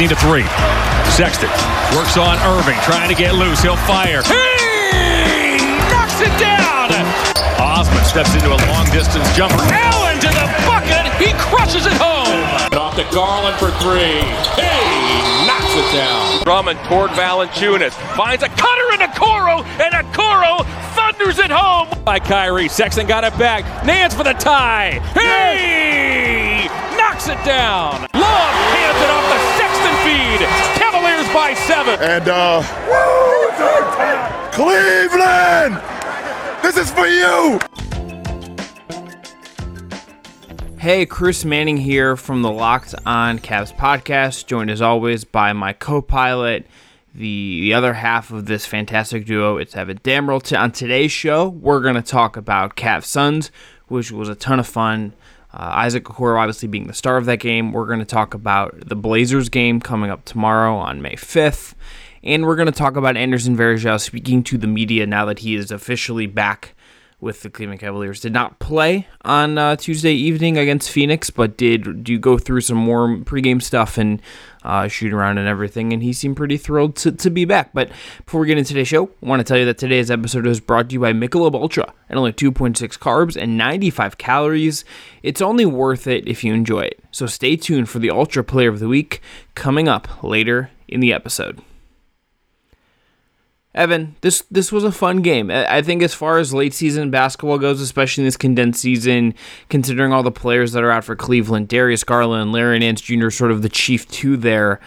need a three. Sexton works on Irving, trying to get loose. He'll fire. He knocks it down. Osman steps into a long distance jumper. Allen to the bucket. He crushes it home. Off to Garland for three. Hey, knocks it down. Drummond toward Valanciunas. Finds a cutter in Okoro, and Okoro thunders it home. By Kyrie. Sexton got it back. Nance for the tie. Hey! Knocks it down. Love hands it off the Sexton feed. Cavaliers by seven. And, uh, Cleveland! This is for you! Hey, Chris Manning here from the Locked On Cavs podcast, joined as always by my co pilot, the, the other half of this fantastic duo. It's Evan Dammarell. On today's show, we're going to talk about Cavs Suns, which was a ton of fun. Uh, Isaac Okoro obviously being the star of that game. We're going to talk about the Blazers game coming up tomorrow on May 5th. And we're going to talk about Anderson Varejao speaking to the media now that he is officially back with the Cleveland Cavaliers. Did not play on uh, Tuesday evening against Phoenix, but did do go through some more pregame stuff and uh, shoot around and everything. And he seemed pretty thrilled to, to be back. But before we get into today's show, I want to tell you that today's episode is brought to you by Michelob Ultra and only 2.6 carbs and 95 calories. It's only worth it if you enjoy it. So stay tuned for the Ultra Player of the Week coming up later in the episode. Evan, this this was a fun game. I think as far as late season basketball goes, especially in this condensed season, considering all the players that are out for Cleveland, Darius Garland, Larry Nance Jr. sort of the chief two there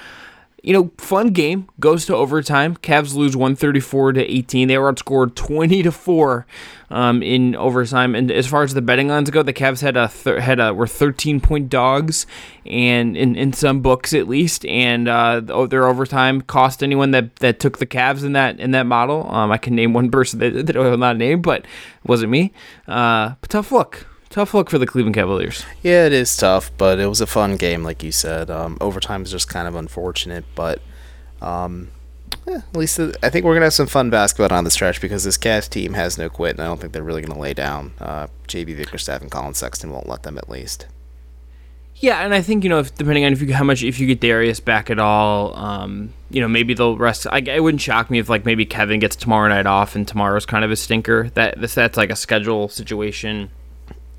you know, fun game goes to overtime. Cavs lose 134 to 18. They were outscored 20 to 4 um, in overtime. And as far as the betting lines go, the Cavs had a th- had a were 13 point dogs, and in, in some books at least. And uh, their overtime cost anyone that, that took the Cavs in that in that model. Um, I can name one person that, that I will not name, but it wasn't me. Uh, but tough look tough look for the Cleveland Cavaliers. Yeah, it is tough, but it was a fun game, like you said. Um, overtime is just kind of unfortunate, but um, yeah, at least the, I think we're gonna have some fun basketball on the stretch because this Cavs team has no quit, and I don't think they're really gonna lay down. Uh, JB Bickerstaff and Collin Sexton won't let them at least. Yeah, and I think you know, if, depending on if you how much if you get Darius back at all, um, you know, maybe they'll rest. I, it wouldn't shock me if like maybe Kevin gets tomorrow night off and tomorrow's kind of a stinker. That this that's like a schedule situation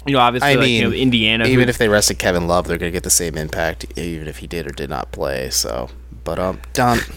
you know, obviously, I like, mean, you know, Indiana. Even who, if they rested Kevin Love, they're going to get the same impact, even if he did or did not play. So, but um, done.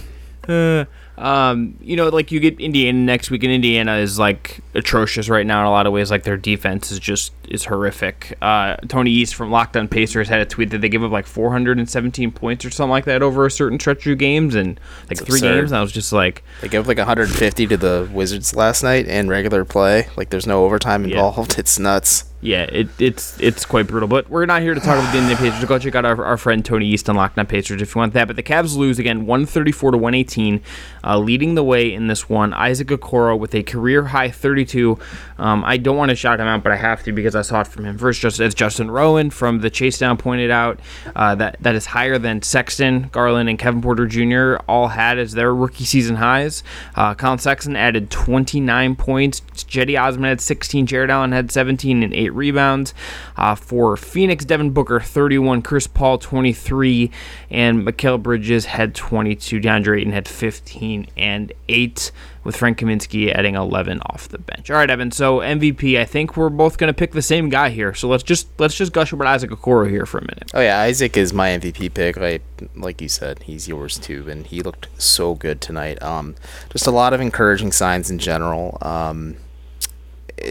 Uh, um, you know, like you get Indiana next week, and Indiana is like atrocious right now in a lot of ways. Like their defense is just is horrific. Uh, Tony East from Locked On Pacers had a tweet that they gave up like 417 points or something like that over a certain stretch of games and like three absurd. games. And I was just like, they gave up like 150 to the Wizards last night in regular play. Like there's no overtime involved. Yeah. It's nuts yeah, it, it's it's quite brutal. But we're not here to talk about the Indiana Pacers. Go check out our, our friend Tony East on Locked On Pacers if you want that. But the Cavs lose again, one thirty four to one eighteen, uh, leading the way in this one. Isaac Okoro with a career high thirty two. Um, I don't want to shout him out, but I have to because I saw it from him first. Just as Justin Rowan from the Chase Down pointed out, uh, that that is higher than Sexton, Garland, and Kevin Porter Jr. all had as their rookie season highs. Uh, Collin Sexton added twenty nine points. Cedi Osman had sixteen. Jarrett Allen had seventeen and eight 28 rebounds. Uh, for Phoenix, Devin Booker 31, Chris Paul 23, and Mikal Bridges had 22. DeAndre Ayton had 15 and 8 with Frank Kaminsky adding 11 off the bench. All right, Evan. So MVP, I think we're both going to pick the same guy here. So let's just let's just gush about Isaac Okoro here for a minute. Oh yeah, Isaac is my MVP pick. Like like you said, he's yours too, and he looked so good tonight. Um, just a lot of encouraging signs in general. Um,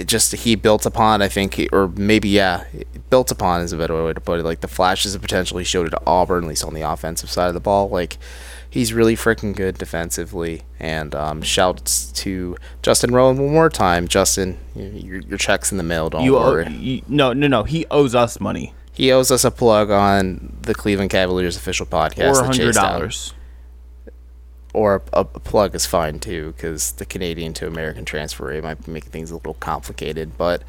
just he built upon I think or maybe yeah built upon is a better way to put it. Like the flashes of potential he showed at Auburn at least on the offensive side of the ball like he's really freaking good defensively. And um, shouts to Justin Rowan one more time. Justin your, your check's in the mail. Don't you worry. owe, you, no no no. He owes us money. He owes us a plug on the Cleveland Cavaliers official podcast or hundred dollars or a, a plug is fine too, because the Canadian to American transfer rate might make things a little complicated. But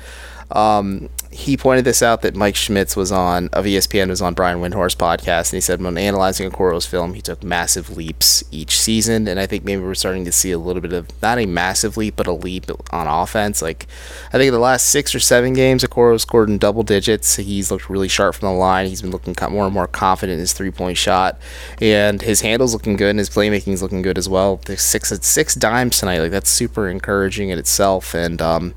um, he pointed this out that Mike Schmitz was on of ESPN was on Brian Windhorst's podcast, and he said when analyzing Okoro's film, he took massive leaps each season, and I think maybe we're starting to see a little bit of not a massive leap, but a leap on offense. Like I think in the last six or seven games, Okoro scored in double digits. He's looked really sharp from the line. He's been looking more and more confident in his three point shot, and his handle's looking good, and his playmaking's looking good as well. The six six dimes tonight, like that's super encouraging in itself, and um,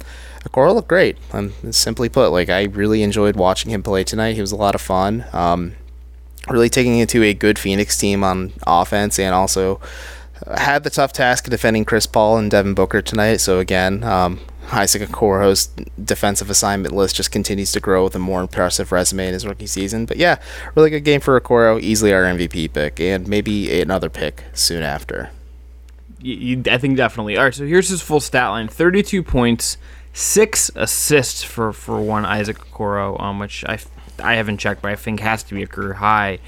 Okoro looked great. Um, simply put, like I really enjoyed watching him play tonight. He was a lot of fun. Um, really taking into a good Phoenix team on offense, and also had the tough task of defending Chris Paul and Devin Booker tonight. So again, um, Isaac Okoro's defensive assignment list just continues to grow with a more impressive resume in his rookie season. But yeah, really good game for Okoro. Easily our MVP pick, and maybe another pick soon after. You, you, I think definitely. All right, so here's his full stat line: 32 points, six assists for for one Isaac Okoro, um, which I I haven't checked, but I think has to be a career high.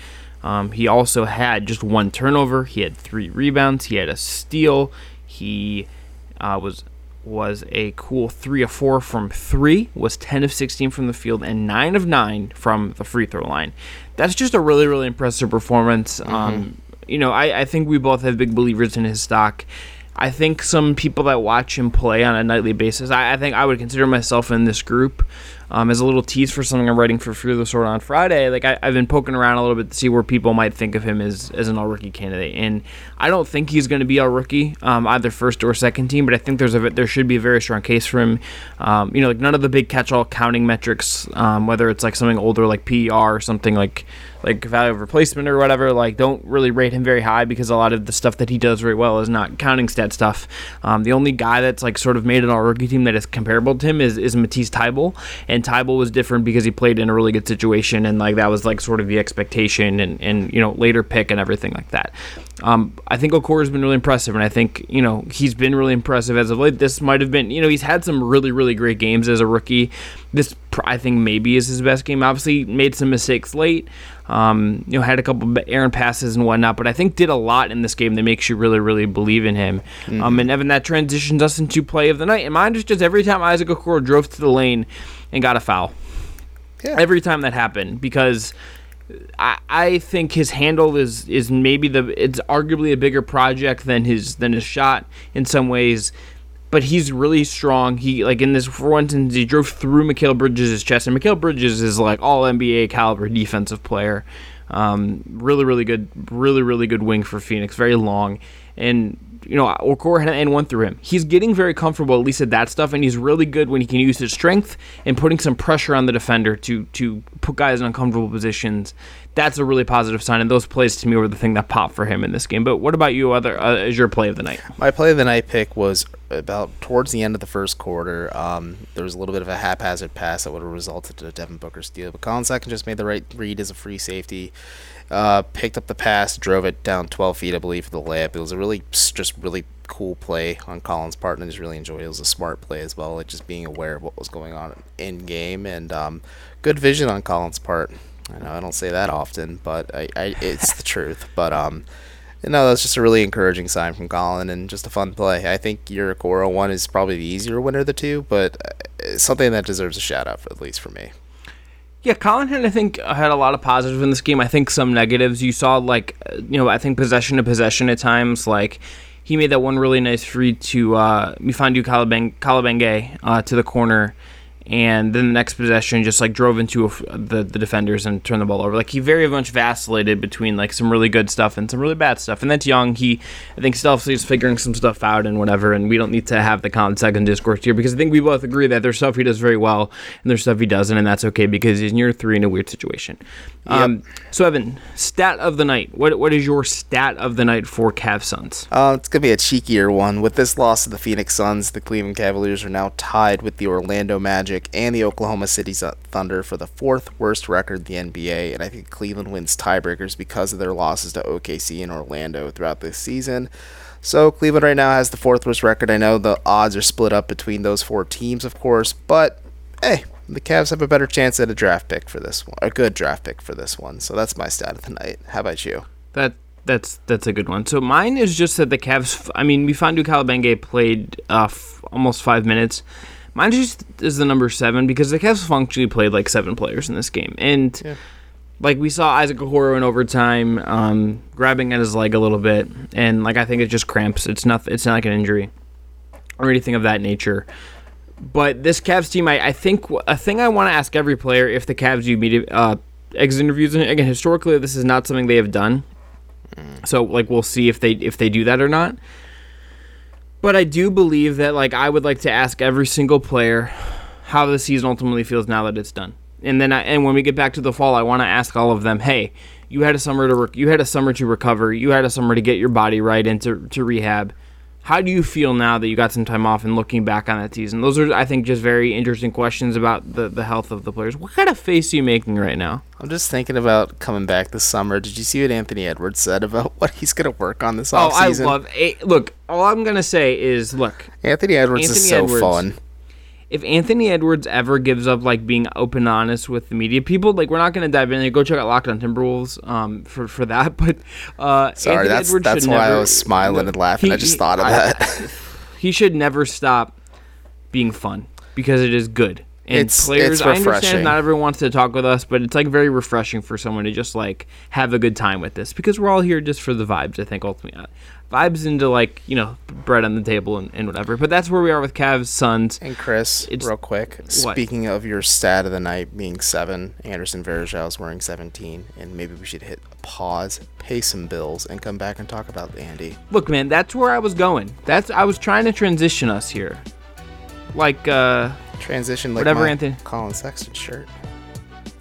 Um, he also had just one turnover. He had three rebounds. He had a steal. He uh, was was a cool three of four from three. Was ten of sixteen from the field and nine of nine from the free throw line. That's just a really really impressive performance. Mm-hmm. Um, you know, I, I think we both have big believers in his stock. I think some people that watch him play on a nightly basis, I, I think I would consider myself in this group. Um, as a little tease for something I'm writing for Fear the Sword on Friday, like I, have been poking around a little bit to see where people might think of him as, as an all rookie candidate, and I don't think he's going to be all rookie, um, either first or second team. But I think there's a there should be a very strong case for him. Um, you know, like none of the big catch all counting metrics, um, whether it's like something older like PER or something like like value of replacement or whatever, like don't really rate him very high because a lot of the stuff that he does very well is not counting stat stuff. Um, the only guy that's like sort of made an all rookie team that is comparable to him is, is Matisse Thybulle, and Thybulle was different because he played in a really good situation and like that was like sort of the expectation and and you know later pick and everything like that. Um, I think Okoro's been really impressive, and I think you know he's been really impressive as of late. This might have been, you know, he's had some really, really great games as a rookie. This I think maybe is his best game. Obviously, made some mistakes late. Um, you know, had a couple errant passes and whatnot, but I think did a lot in this game that makes you really, really believe in him. Mm-hmm. Um, and Evan, that transitions us into play of the night. And mine is just every time Isaac Okoro drove to the lane and got a foul. Yeah. Every time that happened, because I, I think his handle is is maybe the it's arguably a bigger project than his than his shot in some ways, but he's really strong. He like in this for instance he drove through Mikal Bridges' chest, and Mikal Bridges is like all NBA caliber defensive player. Um, really, really good, really, really good wing for Phoenix. Very long, and you know, Okoro had an one through him. He's getting very comfortable, at least at that stuff, and he's really good when he can use his strength and putting some pressure on the defender to to put guys in uncomfortable positions. That's a really positive sign, and those plays to me were the thing that popped for him in this game. But what about you? Other uh, as your play of the night? My play of the night pick was about towards the end of the first quarter. Um, there was a little bit of a haphazard pass that would have resulted in a Devin Booker steal, but Collin Sexton just made the right read as a free safety uh, picked up the pass, drove it down 12 feet, I believe, for the layup. It was a really, just really cool play on Collin's part, and I just really enjoyed it. It was a smart play as well, like just being aware of what was going on in game, and um, good vision on Collin's part. I know I don't say that often, but I, I it's the truth. But um, know, that's just a really encouraging sign from Collin and just a fun play. I think your Okoro one is probably the easier winner of the two, but uh, something that deserves a shout out, at least for me. Yeah, Collin had I think had a lot of positives in this game. I think some negatives. You saw like you know I think possession to possession at times. Like he made that one really nice free to uh, Mfiondu Kabengele uh, to the corner and then the next possession just like drove into a, the the defenders and turned the ball over. Like he very much vacillated between like some really good stuff and some really bad stuff. And that's young. He I think stealthily is figuring some stuff out and whatever. And we don't need to have the Collin Sexton discourse here because I think we both agree that there's stuff he does very well and there's stuff he doesn't, and that's okay because he's in year three in a weird situation. Yep. Um, so Evan, stat of the night. What what is your stat of the night for Cav Suns? Uh, it's gonna be a cheekier one. With this loss to the Phoenix Suns, the Cleveland Cavaliers are now tied with the Orlando Magic Magic and the Oklahoma City Thunder for the fourth worst record in the NBA, and I think Cleveland wins tiebreakers because of their losses to OKC and Orlando throughout this season. So Cleveland right now has the fourth worst record. I know the odds are split up between those four teams, of course, but hey, the Cavs have a better chance at a draft pick for this one, a good draft pick for this one. So that's my stat of the night. How about you? That That's that's a good one. So mine is just that the Cavs. I mean, Mfiondu Kabengele played uh, f- almost five minutes. Mine just is the number seven because the Cavs functionally played like seven players in this game, and like we saw Isaac Okoro in overtime, um, grabbing at his leg a little bit, and like I think it just cramps. It's not. It's not like an injury or anything of that nature. But this Cavs team, I, I think a thing I want to ask every player if the Cavs do media uh, exit interviews, and again historically this is not something they have done. So like we'll see if they if they do that or not. But I do believe that like I would like to ask every single player how the season ultimately feels now that it's done. And then I, and when we get back to the fall, I want to ask all of them, "Hey, you had a summer to rec- you had a summer to recover. You had a summer to get your body right and to, to rehab. How do you feel now that you got some time off and looking back on that season? Those are, I think, just very interesting questions about the, the health of the players. What kind of face are you making right now? I'm just thinking about coming back this summer. Did you see what Anthony Edwards said about what he's going to work on this offseason? Oh, I love. eh, Look, all I'm gonna say is, look, Anthony Edwards is so Edwards. fun. If Anthony Edwards ever gives up like being open honest with the media people, like we're not gonna dive in there. Go check out Locked On Timberwolves um, for for that. But uh, Sorry, Anthony that's Edwards that's why never, I was smiling and laughing. he- I just thought of I- that. he should never stop being fun because it is good. And It's- players, it's I understand not everyone wants to talk with us, but it's like very refreshing for someone to just like have a good time with this because we're all here just for the vibes. I think ultimately, vibes into like you know bread on the table and, and whatever. But that's where we are with Cavs, Suns. And Chris, It's- real quick, speaking of your stat of the night being seven, Anderson Varejao is wearing 17, and maybe we should hit pause, pay some bills, and come back and talk about Andy. Look, man, that's where I was going. That's I was trying to transition us here. Like uh Transition like Whatever, my Anthony. Collin Sexton shirt.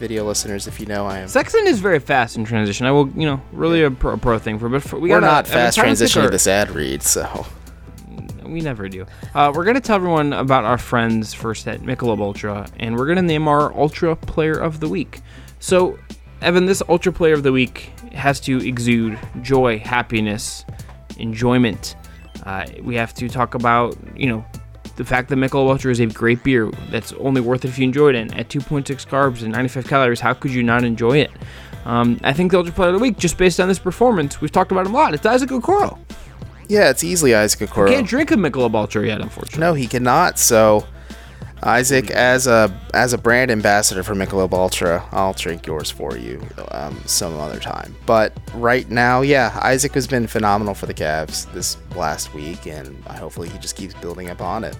Video listeners, if you know, I am. Sexton is very fast in transition. I will, you know, really a pro, pro thing for but for, we We're gotta, not fast trying to transitioning our- this ad read, so We never do. Uh, we're gonna tell everyone about our friends first at Michelob Ultra, and we're gonna name our Ultra Player of the Week. So, Evan, this Ultra Player of the Week has to exude joy, happiness, enjoyment. Uh, we have to talk about, you know, the fact that Michelob Ultra is a great beer that's only worth it if you enjoy it. And at 2.6 carbs and 95 calories, how could you not enjoy it? Um, I think the Ultra Player of the Week, just based on this performance, we've talked about him a lot. It's Isaac Okoro. yeah, it's easily Isaac Okoro. Can't drink a Michelob Ultra yet, unfortunately. No, he cannot. So, Isaac, as a as a brand ambassador for Michelob Ultra, I'll drink yours for you um, some other time. But right now, yeah, Isaac has been phenomenal for the Cavs this last week, and hopefully he just keeps building upon it.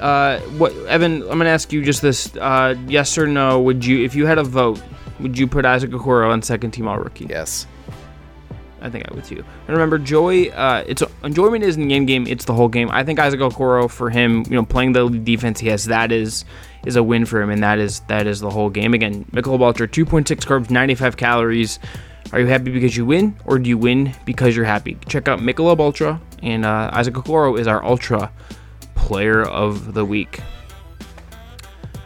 uh, what Evan? I'm gonna ask you just this: uh, yes or no? Would you, if you had a vote, would you put Isaac Okoro on second team All Rookie? Yes. I think I would too. And remember, joy. Uh, it's enjoyment isn't the end game; it's the whole game. I think Isaac Okoro, for him, you know, playing the defense he has, that is is a win for him, and that is that is the whole game. Again, Michelob Ultra, 2.6 carbs, 95 calories. Are you happy because you win, or do you win because you're happy? Check out Michelob Ultra, and uh, Isaac Okoro is our Ultra Player of the Week.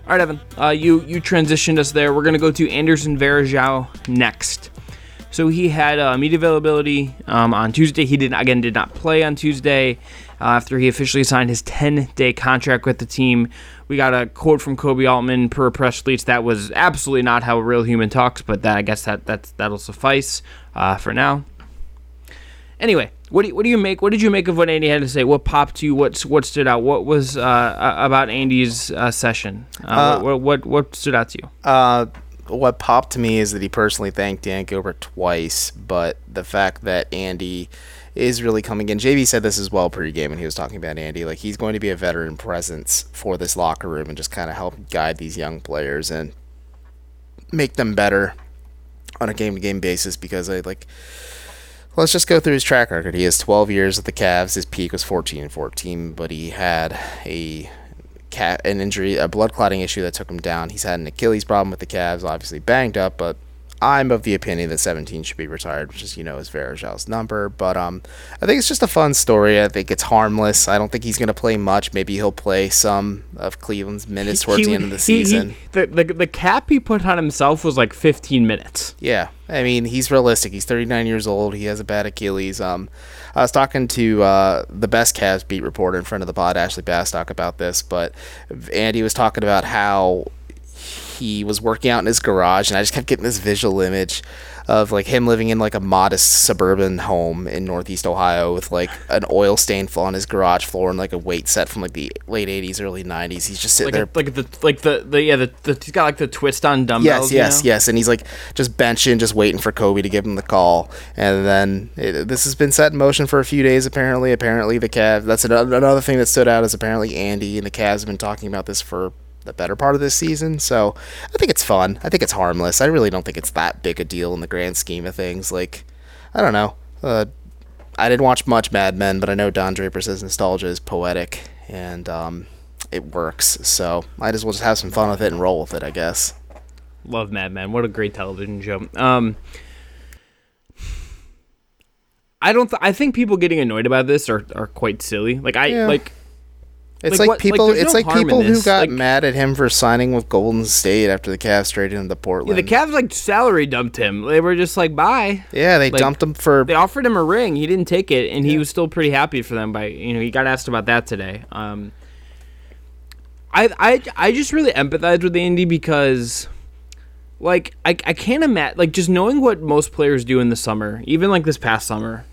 All right, Evan. Uh, you you transitioned us there. We're gonna go to Anderson Varejao next. So he had uh, media availability um, on Tuesday. He did again did not play on Tuesday uh, after he officially signed his 10-day contract with the team. We got a quote from Koby Altman per press release that was absolutely not how a real human talks, but that I guess that that's that'll suffice uh, for now. Anyway, what do you, what do you make? What did you make of what Andy had to say? What popped to you? What what stood out? What was uh, about Andy's uh, session? Uh, what, what what stood out to you? What popped to me is that he personally thanked Dan Gilbert twice, but the fact that Andy is really coming in. JB said this as well pregame and he was talking about Andy. Like he's going to be a veteran presence for this locker room and just kind of help guide these young players and make them better on a game to game basis because I like let's just go through his track record. He has 12 years at the Cavs. His peak was 14 and 14, but he had a cat an injury, a blood clotting issue that took him down. He's had an Achilles problem with the Cavs, obviously banged up, but I'm of the opinion that 17 should be retired, which is you know is Varejao's number. But um, I think it's just a fun story. I think it's harmless. I don't think he's gonna play much. Maybe he'll play some of Cleveland's minutes towards He- the end of the he- he- season. the, the the cap he put on himself was like 15 minutes. Yeah, I mean he's realistic. He's 39 years old. He has a bad Achilles. Um, I was talking to uh, the best Cavs beat reporter in front of the pod, Ashley Bastock, about this. But Andy was talking about how he was working out in his garage, and I just kept getting this visual image of like him living in like a modest suburban home in Northeast Ohio with like an oil stain on his garage floor and like a weight set from like the late '80s, early '90s. He's just sitting Like, there. a, like the like the, the yeah the, the he's got like the twist on dumbbells. Yes, yes, you know? yes, and he's like just benching, just waiting for Koby to give him the call, and then it, this has been set in motion for a few days. Apparently, apparently the Cavs. That's another, another thing that stood out is apparently Andy and the Cavs have been talking about this for the better part of this season. So I think it's fun. I think it's harmless. I really don't think it's that big a deal in the grand scheme of things. Like, I don't know. Uh, I didn't watch much Mad Men, but I know Don Draper says nostalgia is poetic, and um, it works. So might as well just have some fun with it and roll with it, I guess. Love Mad Men. What a great television show. Um, I don't. Th- I think people getting annoyed about this are, are quite silly. Like I Yeah. like. It's Like, like, what- people. there's it's no like people who got Like- mad at him for signing with Golden State after the Cavs traded him to Yeah, Portland. the Cavs like salary dumped him. They were just like, bye. Yeah, they like, dumped him for. They offered him a ring. He didn't take it, and he was still pretty happy for them. By you know, he got asked about that today. Um, I I I just really empathize with Andy because, like, I I can't imagine like just knowing what most players do in the summer, even like this past summer,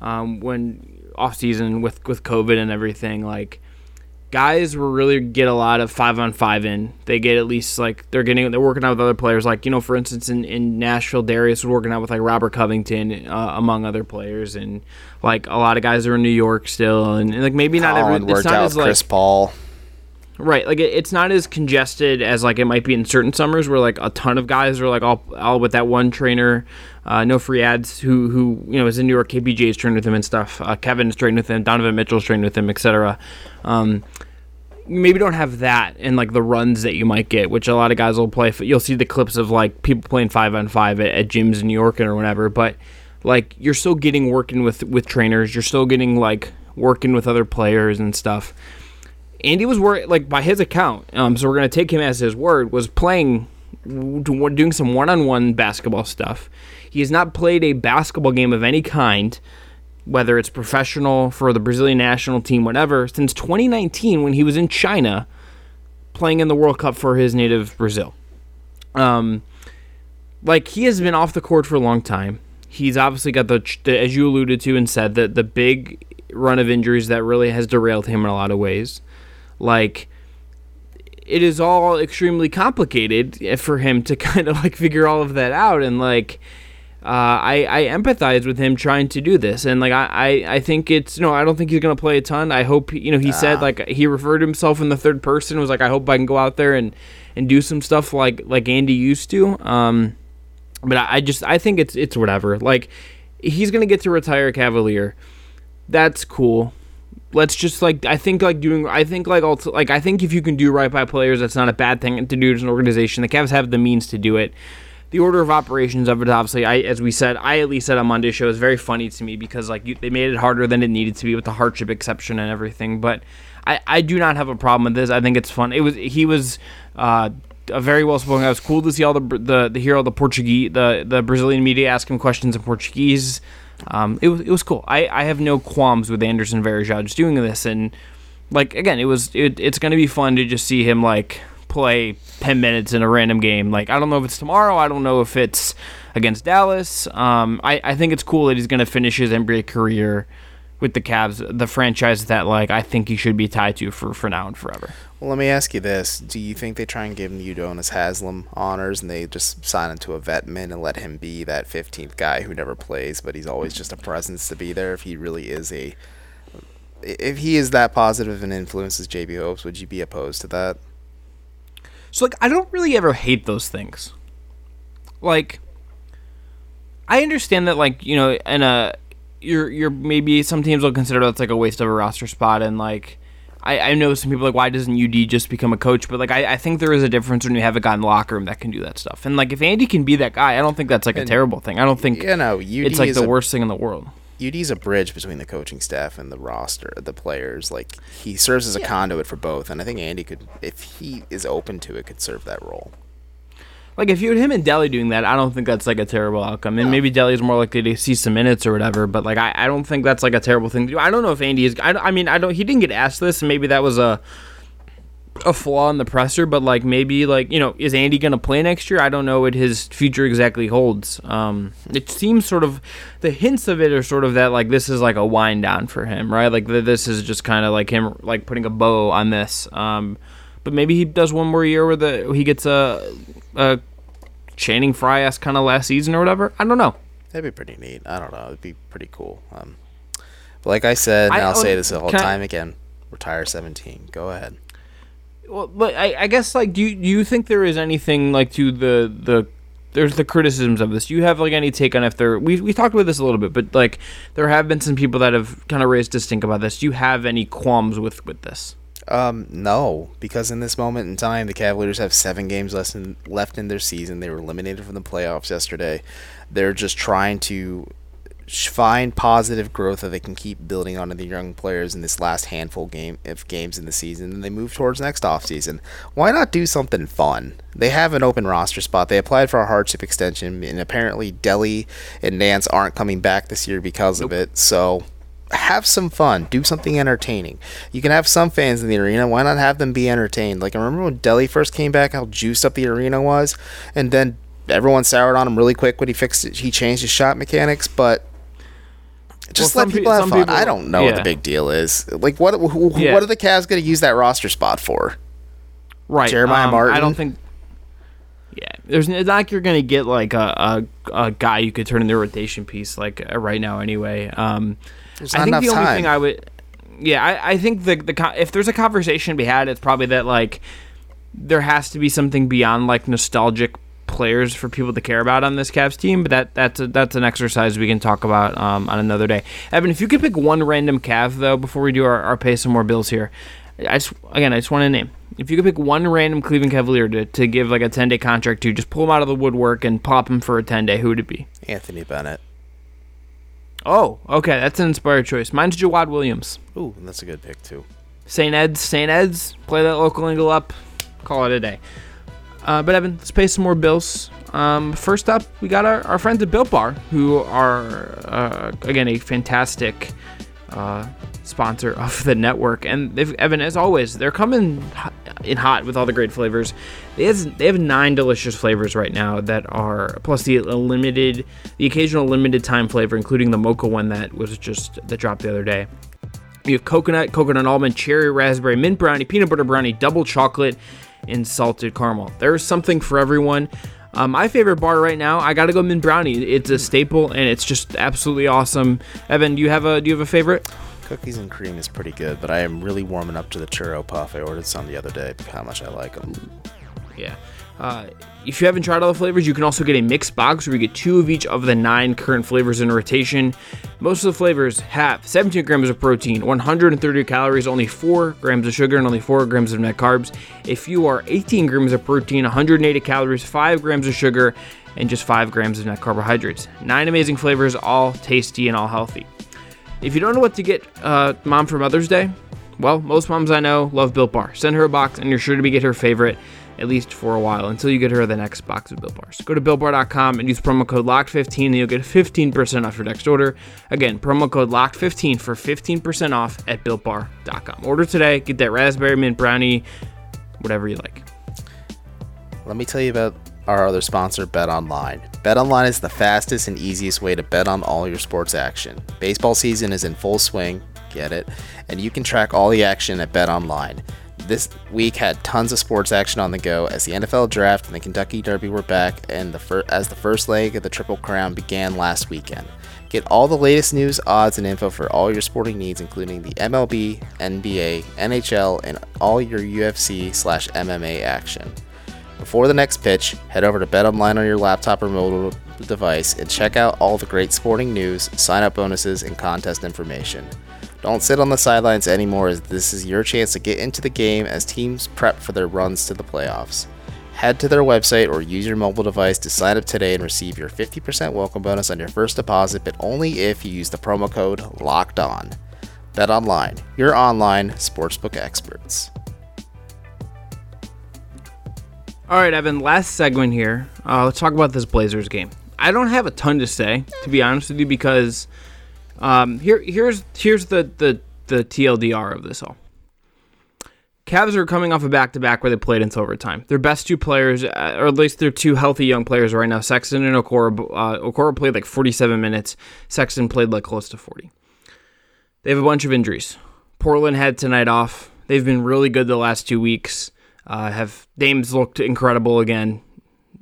um, when off season with with COVID and everything, like. Guys will really get a lot of five on five in. They get at least like they're getting they're working out with other players. Like you know, for instance, in, in Nashville, Darius was working out with like Robert Covington, uh, among other players, and like a lot of guys are in New York still, and, and, like maybe not every. It's worked not out as with Chris Paul. Right, like it, it's not as congested as like it might be in certain summers where like a ton of guys are like all all with that one trainer. Uh, no free ads who who you know is in New York. KPJ is trained with him and stuff. Uh, Kevin's trained with him. Donovan Mitchell's trained with him, etc. Um, maybe don't have that and like the runs that you might get, which a lot of guys will play. You'll see the clips of like people playing five on five at, at gyms in New York or whatever. But like you're still getting working with with trainers. You're still getting like working with other players and stuff. Andy was wor- like by his account, um, so we're gonna take him as his word. Was playing, doing some one-on-one basketball stuff. He has not played a basketball game of any kind whether it's professional for the Brazilian national team, whatever, since 2019 when he was in China playing in the World Cup for his native Brazil. Um, like he has been off the court for a long time. He's obviously got the, the as you alluded to and said that the big run of injuries that really has derailed him in a lot of ways. Like it is all extremely complicated for him to kind of like figure all of that out. And like uh, I, I empathize with him trying to do this. And like I, I, I think it's no I don't think he's gonna play a ton. I hope you know he said like he referred himself in the third person was like I hope I can go out there and and do some stuff like like Andy used to. Um but I, I just I think it's it's whatever. Like he's gonna get to retire Cavalier. That's cool let's just like I think like doing I think like also like I think if you can do right by players that's not a bad thing to do as an organization. The Cavs have the means to do it. The order of operations of it obviously I as we said I at least said on Monday's show is very funny to me because like you, they made it harder than it needed to be with the hardship exception and everything. But I I do not have a problem with this. I think it's fun. It was he was uh a very well spoken. It was cool to see all the the the hero, the Portuguese, the the Brazilian media ask him questions in Portuguese. Um, it was it was cool. I, I have no qualms with Anderson Varejao doing this, and like again, it was it, it's gonna be fun to just see him like play ten minutes in a random game. Like I don't know if it's tomorrow. I don't know if it's against Dallas. Um, I I think it's cool that he's gonna finish his NBA career with the Cavs, the franchise that like I think he should be tied to for for now and forever. Well, let me ask you this: Do you think they try and give him Udonis Haslem honors, and they just sign him to a vet min and let him be that 15th guy who never plays, but he's always just a presence to be there? If he really is a, if he is that positive and influences JB Hopes, would you be opposed to that? So like I don't really ever hate those things. Like I understand that like, you know, in a you're you're maybe some teams will consider that's like a waste of a roster spot and like I, I know some people like why doesn't UD just become a coach? But like I, I think there is a difference when you have a guy in the locker room that can do that stuff. And like if Andy can be that guy, I don't think that's like a terrible thing. I don't think You know, UD it's like the a, worst thing in the world. UD's a bridge between the coaching staff and the roster, the players. Like he serves as a conduit for both, and I think Andy could, if he is open to it, could serve that role. Like if you had him and Delly doing that, I don't think that's like a terrible outcome. And maybe Delly's more likely to see some minutes or whatever. But like I, I don't think that's like a terrible thing to do. I don't know if Andy is. I, I mean I don't. He didn't get asked this, and maybe that was a a flaw in the presser, but like maybe like you know, is Andy gonna play next year? I don't know what his future exactly holds. Um, it seems sort of the hints of it are sort of that like this is like a wind down for him, right? Like th- this is just kind of like him like putting a bow on this. Um, but maybe he does one more year where the he gets a a Channing Frye esque kind of last season or whatever. I don't know. That'd be pretty neat. I don't know. It'd be pretty cool. Um, but like I said, and I- I'll say this the whole can I- time again. Retire 17. Go ahead. Well, but I, I guess like do you, do you think there is anything like to the the there's the criticisms of this. Do you have like any take on if there we we talked about this a little bit, but like there have been some people that have kind of raised a stink about this. Do you have any qualms with with this? Um, no, because in this moment in time, the Cavaliers have seven games less in, left in their season. They were eliminated from the playoffs yesterday. They're just trying to find positive growth that they can keep building onto the young players in this last handful game of games in the season, and they move towards next offseason. Why not do something fun? They have an open roster spot. They applied for a hardship extension, and apparently Delly and Nance aren't coming back this year because of it. So have some fun. Do something entertaining. You can have some fans in the arena. Why not have them be entertained? Like I remember when Delly first came back, how juiced up the arena was, and then everyone soured on him really quick when he fixed it. He changed his shot mechanics, but just Well, let some pe- people have fun. people- I don't know what the big deal is. Like what? Who, Yeah. What are the Cavs going to use that roster spot for? Right, Jeremiah um, Martin? I don't think. Yeah, there's it's not like you're gonna get like a, a, a guy you could turn into a rotation piece like uh, right now anyway. Um, There's I think enough the only thing I would, yeah, I, I think the the if there's a conversation to be had, it's probably that like there has to be something beyond like nostalgic players for people to care about on this Cavs team. But that that's a, that's an exercise we can talk about um, on another day. Evan, if you could pick one random Cav though before we do our, our pay some more bills here, I just again I just want to name. If you could pick one random Cleveland Cavalier to, to give like a 10 day contract to, just pull him out of the woodwork and pop him for a 10 day, who would it be? Anthony Bennett. Oh, okay, that's an inspired choice. Mine's Jawad Williams. Ooh, that's a good pick too. St. Ed's, St. Ed's, play that local angle up, call it a day. Uh, but Evan, let's pay some more bills. Um, first up, we got our, our friends at Built Bar, who are, uh, again, a fantastic uh, sponsor of the network. And they've, Evan, as always, they're coming in hot with all the great flavors. They have, they have nine delicious flavors right now that are, plus the limited, the occasional limited time flavor, including the mocha one that was just, that dropped the other day. You have coconut, coconut almond, cherry, raspberry, mint brownie, peanut butter brownie, double chocolate, and salted caramel. There's something for everyone. Um, my favorite bar right now, I gotta go mint brownie. It's a staple and it's just absolutely awesome. Evan, do you have a do you have a favorite? Cookies and cream is pretty good, but I am really warming up to the churro puff. I ordered some the other day. How much I like them. Yeah. Uh, if you haven't tried all the flavors, you can also get a mixed box where you get two of each of the nine current flavors in rotation. Most of the flavors have 17 grams of protein, 130 calories, only 4 grams of sugar, and only 4 grams of net carbs. If you are 18 grams of protein, 180 calories, 5 grams of sugar, and just 5 grams of net carbohydrates. Nine amazing flavors, all tasty and all healthy. If you don't know what to get uh, mom for Mother's Day, well, most moms I know love Built Bar. Send her a box, and you're sure to get her favorite at least for a while until you get her the next box of Built Bars. Go to BuiltBar.com and use promo code LOCKED15 and you'll get 15% off your next order. Again, promo code LOCKED15 for 15% off at BuiltBar.com. Order today, get that raspberry mint brownie, whatever you like. Let me tell you about our other sponsor, Bet Online. Bet Online is the fastest and easiest way to bet on all your sports action. Baseball season is in full swing, get it? And you can track all the action at Bet Online. This week had tons of sports action on the go as the NFL draft and the Kentucky Derby were back, and the fir- as the first leg of the Triple Crown began last weekend. Get all the latest news, odds, and info for all your sporting needs, including the MLB, NBA, NHL, and all your UFC slash MMA action. Before the next pitch, head over to BetOnline on your laptop or mobile device and check out all the great sporting news, sign up bonuses, and contest information. Don't sit on the sidelines anymore as this is your chance to get into the game as teams prep for their runs to the playoffs. Head to their website or use your mobile device to sign up today and receive your 50% welcome bonus on your first deposit, but only if you use the promo code LOCKED ON. Your online sportsbook experts. All right, Evan, last segment here. Uh, let's talk about this Blazers game. I don't have a ton to say, to be honest with you, because um, here here's here's the, the the TLDR of this all. Cavs are coming off a back to back where they played into overtime. Their best two players, uh, or at least their two healthy young players right now, Sexton and Okoro. Uh, Okoro played like 47 minutes. Sexton played like close to 40. They have a bunch of injuries. Portland had tonight off. They've been really good the last two weeks. Uh, have Dame's looked incredible again.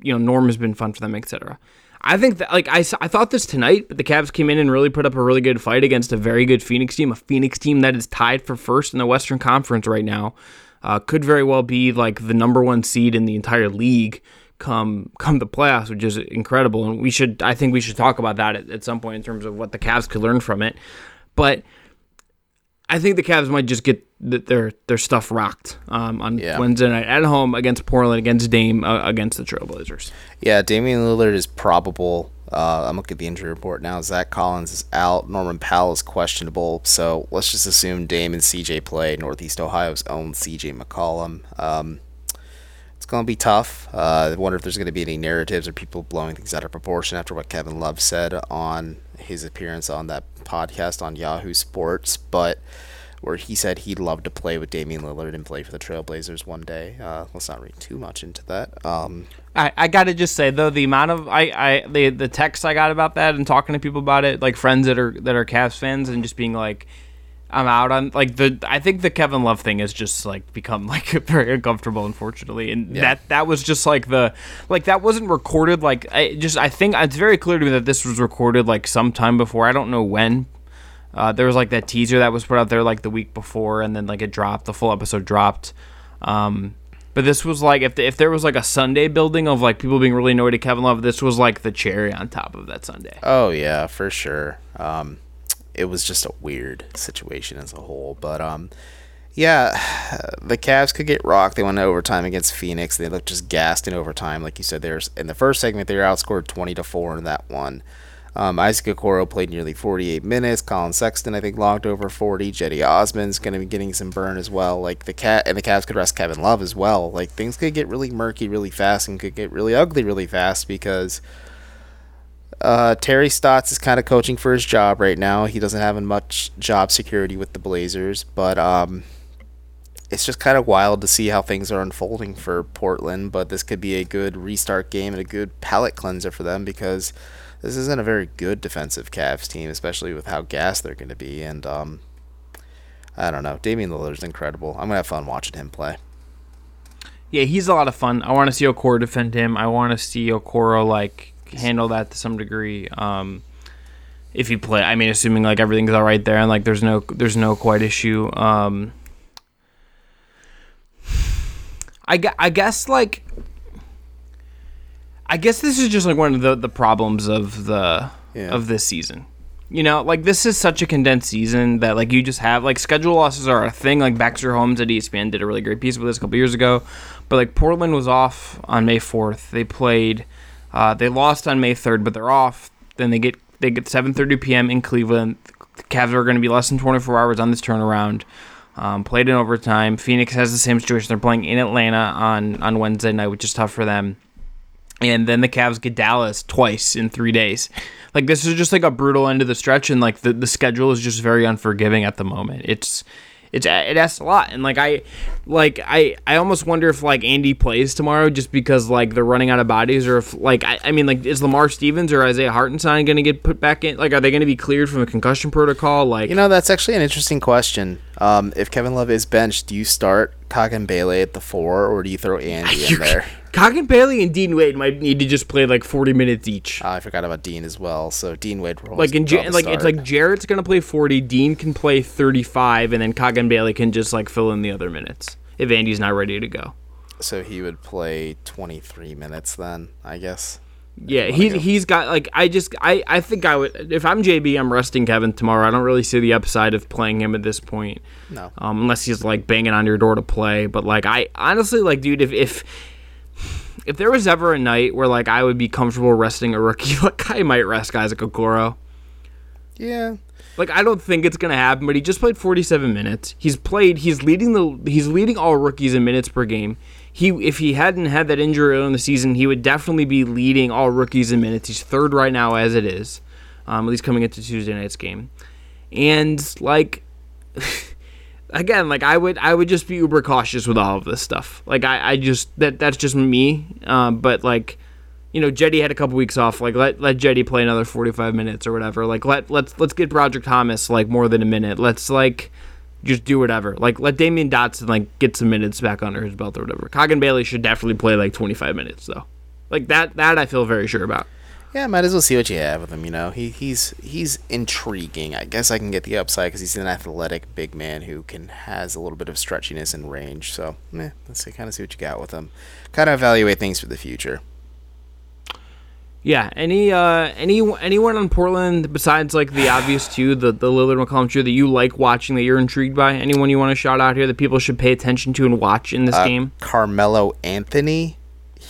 You know, Norm has been fun for them, etc. I think that like I, I thought this tonight, but the Cavs came in and really put up a really good fight against a very good Phoenix team, a Phoenix team that is tied for first in the Western Conference right now. Uh, could very well be like the number one seed in the entire league come come the playoffs, which is incredible. And we should I think we should talk about that at, at some point in terms of what the Cavs could learn from it. But I think the Cavs might just get their their stuff rocked um, on yeah. Wednesday night at home against Portland, against Dame, uh, against the Trailblazers. Yeah, Damian Lillard is probable. Uh, I'm looking at the injury report now. Zach Collins is out. Norman Powell is questionable. So let's just assume Dame and CJ play. Northeast Ohio's own CJ McCollum. Um, it's going to be tough. Uh, I wonder if there's going to be any narratives or people blowing things out of proportion after what Kevin Love said on his appearance on that podcast on Yahoo Sports, but where he said he'd love to play with Damian Lillard and play for the Trailblazers one day. Uh, let's not read too much into that. Um, I, I gotta just say though the amount of I, I the the texts I got about that and talking to people about it, like friends that are that are Cavs fans, and just being like, I'm out on like the I think the Kevin Love thing has just like become like very uncomfortable unfortunately and yeah. that that was just like the like that wasn't recorded like I just I think it's very clear to me that this was recorded like sometime before I don't know when uh, there was like that teaser that was put out there like the week before and then like it dropped the full episode dropped um but this was like if the, if there was like a Sunday building of like people being really annoyed at Kevin Love this was like the cherry on top of that Sunday oh yeah for sure um it was just a weird situation as a whole. But um, yeah, the Cavs could get rocked. They went to overtime against Phoenix. They looked just gassed in overtime, like you said. There's in the first segment they were outscored twenty to four in that one. Um, Isaac Okoro played nearly 48 minutes. Collin Sexton, I think, logged over 40. Cedi Osman's going to be getting some burn as well. Like the cat and the Cavs could rest Kevin Love as well. Like things could get really murky really fast and could get really ugly really fast because uh, Terry Stotts is kind of coaching for his job right now. He doesn't have much job security with the Blazers, but um, it's just kind of wild to see how things are unfolding for Portland. But this could be a good restart game and a good palate cleanser for them because this isn't a very good defensive Cavs team, especially with how gassed they're going to be. And um, I don't know. Damian Lillard's incredible. I'm gonna have fun watching him play. Yeah, he's a lot of fun. I want to see Okoro defend him. I want to see Okoro like handle that to some degree. Um, if you play, I mean, assuming like everything's all right there and like there's no there's no quite issue. Um, I, I guess like I guess this is just like one of the the problems of the yeah. of this season. You know, like this is such a condensed season that like you just have like schedule losses are a thing. Like Baxter Holmes at ESPN did a really great piece with this a couple years ago, but like Portland was off on May fourth. They played uh, they lost on May 3rd, but they're off. Then they get they get 7:30 p.m. in Cleveland. The Cavs are going to be less than 24 hours on this turnaround. Um, played in overtime. Phoenix has the same situation. They're playing in Atlanta on on Wednesday night, which is tough for them. And then the Cavs get Dallas twice in three days. Like this is just like a brutal end of the stretch, and like the, the schedule is just very unforgiving at the moment. It's it's it asks a lot. And like i like i i almost wonder if like andy plays tomorrow just because like they're running out of bodies or if like i, I mean like is lamar stevens or isaiah hartenstein going to get put back in? Like are they going to be cleared from a concussion protocol? Like you know that's actually an interesting question. Um, if kevin love is benched do you start Bailey at the four or do you throw andy in there Bailey and Dean Wade might need to just play like forty minutes each. Uh, I forgot about Dean as well. So Dean Wade like in like start. it's like Jarrett's gonna play forty, Dean can play thirty five, and then Bailey can just like fill in the other minutes if Andy's not ready to go. So he would play twenty three minutes then, I guess. Yeah, he go. he's got like I just I I think I would if I'm JB I'm resting Kevin tomorrow. I don't really see the upside of playing him at this point. No. Um, unless he's like banging on your door to play, but like I honestly like dude if if if there was ever a night where like I would be comfortable resting a rookie, like I might rest Isaac Okoro. Yeah. Like I don't think it's gonna happen, but he just played 47 minutes. He's played. He's leading the. He's leading all rookies in minutes per game. He if he hadn't had that injury early in the season, he would definitely be leading all rookies in minutes. He's third right now as it is, um, at least coming into Tuesday night's game, and like. again, like I would I would just be uber cautious with all of this stuff. Like I, I just that that's just me. Um, but like, you know, Cedi had a couple weeks off. Like let let Cedi play another forty five minutes or whatever. Like let let's let's get Brodric Thomas like more than a minute. Let's like just do whatever. Like let Damyean Dotson like get some minutes back under his belt or whatever. Coggin Bailey should definitely play like twenty five minutes though. Like that that I feel very sure about. Yeah, might as well see what you have with him. You know, he he's he's intriguing. I guess I can get the upside because he's an athletic big man who can has a little bit of stretchiness and range. So, eh, let's see, kind of see what you got with him. Kind of evaluate things for the future. Yeah, any uh any anyone on Portland besides like the obvious two, the the Lillard McCollum two that you like watching that you're intrigued by? Anyone you want to shout out here that people should pay attention to and watch in this Uh, game? Carmelo Anthony.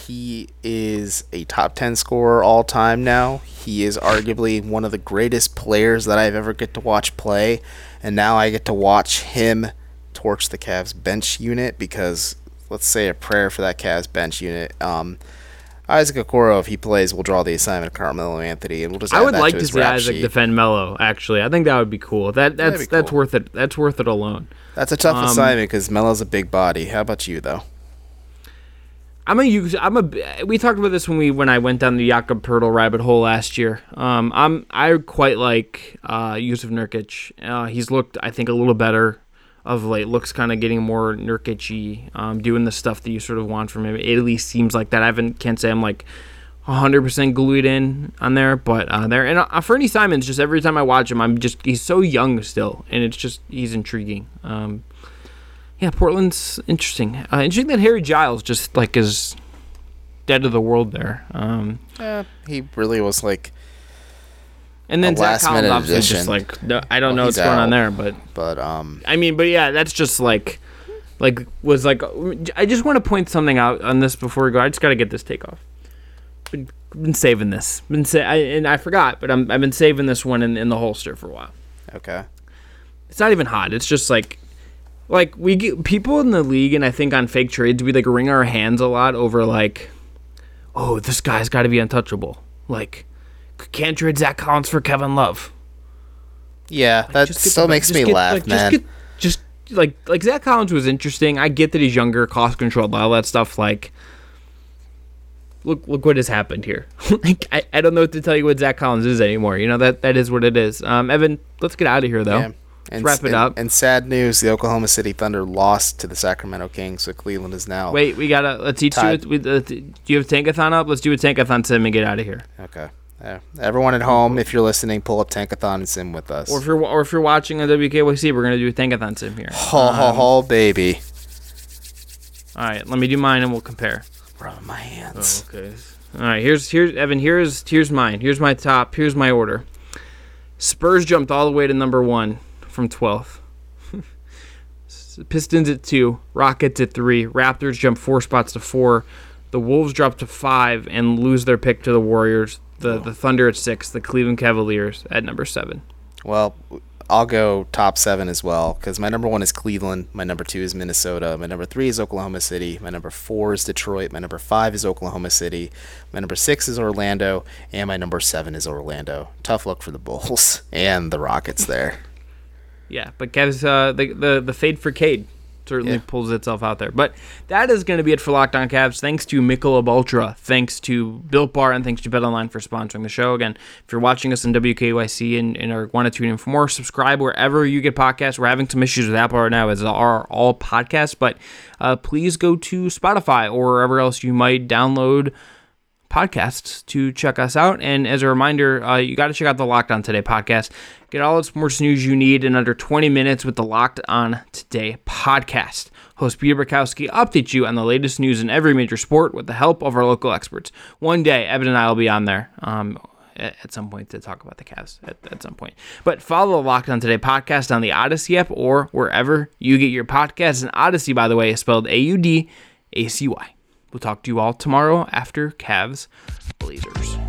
He is a top 10 scorer all time now. He is arguably one of the greatest players that I've ever get to watch play. And now I get to watch him torch the Cavs bench unit because let's say a prayer for that Cavs bench unit. Um, Isaac Okoro, if he plays, will draw the assignment of Carmelo Anthony, and we'll just. I would like to to see Isaac sheet. defend Melo. Actually, I think that would be cool. That that's be that's worth it. That's worth it alone. That's a tough um, assignment because Melo's a big body. How about you, though? I'm a use. I'm a. We talked about this when we when I went down the Jakob Poeltl rabbit hole last year. Um, I'm I quite like uh, Yusuf Nurkic. Uh, he's looked I think a little better of late. Looks kind of getting more Nurkic-y, um, doing the stuff that you sort of want from him. It at least seems like that. I haven't can't say I'm like 100% glued in on there, but uh, there and uh, Fernie Simons. Just every time I watch him, I'm just he's so young still, and it's just he's intriguing. Um, yeah, Portland's interesting. Uh, interesting that Harry Giles just like is dead to the world there. Um, Yeah, he really was like, and then Zach Collins obviously just like no, I don't Well, know what's going on there, but but um, I mean, but yeah, that's just like like was like I just want to point something out on this before we go. I just got to get this take off. Been, been saving this. Been sa- I, and I forgot, but I'm, I've been saving this one in, in the holster for a while. okay. it's not even hot. It's just like like we get people in the league and I think on fake trades we like wring our hands a lot over like oh this guy's got to be untouchable. Like can't trade Zach Collins for Kevin Love. Yeah, that still the- makes me get- laugh, like, man. Just, get, just like like Zach Collins was interesting. I get that he's younger, cost controlled, all that stuff. Like, look look what has happened here. like I, I don't know what to tell you what Zach Collins is anymore. You know that that is what it is. Um, Evan, let's get out of here though. Yeah. Let's wrap it and, up. And sad news: the Oklahoma City Thunder lost to the Sacramento Kings, so Cleveland is now. Wait, we gotta let's each do Tied. it. Uh, do you have Tankathon up? Let's do a Tankathon sim and get out of here. Okay. Everyone at home, if you're listening, pull up Tankathon and sim with us. Or if you're or if you're watching on WKYC, we're gonna do a Tankathon sim here. ho ho ho, baby. All right, let me do mine and we'll compare. Rubbing my hands. Okay. All right. Here's here's Evan. Here's here's mine. Here's my top. Here's my order. Spurs jumped all the way to number one from 12th. Pistons at two. Rockets at three. Raptors jump four spots to four. The Wolves drop to five and lose their pick to the Warriors. The the Thunder at six. The Cleveland Cavaliers at number seven. Well, I'll go top seven as well because my number one is Cleveland. My number two is Minnesota. My number three is Oklahoma City. My number four is Detroit. My number five is Oklahoma City. My number six is Orlando. And my number seven is Orlando. Tough look for the Bulls and the Rockets there. Yeah, but Cavs, uh, the the the fade for Cade certainly Yeah. pulls itself out there. But that is going to be it for Locked On Cavs. Thanks to Michelob Ultra, thanks to Built Bar, and thanks to BetOnline for sponsoring the show. Again, if you're watching us on WKYC and, and are want to tune in for more, subscribe wherever you get podcasts. We're having some issues with Apple right now, as are all podcasts. But uh, please go to Spotify or wherever else you might download podcasts to check us out. And as a reminder, uh, you got to check out the Locked On Today podcast. Get all the sports news you need in under 20 minutes with the Locked On Today podcast. Host Peter Bukowski updates you on the latest news in every major sport with the help of our local experts. One day, Evan and I will be on there. Um, at some point to talk about the Cavs at, at some point. But follow the Locked On Today podcast on the Audacy app or wherever you get your podcasts. And Audacy, by the way, is spelled A U D A C Y. We'll talk to you all tomorrow after Cavs Blazers.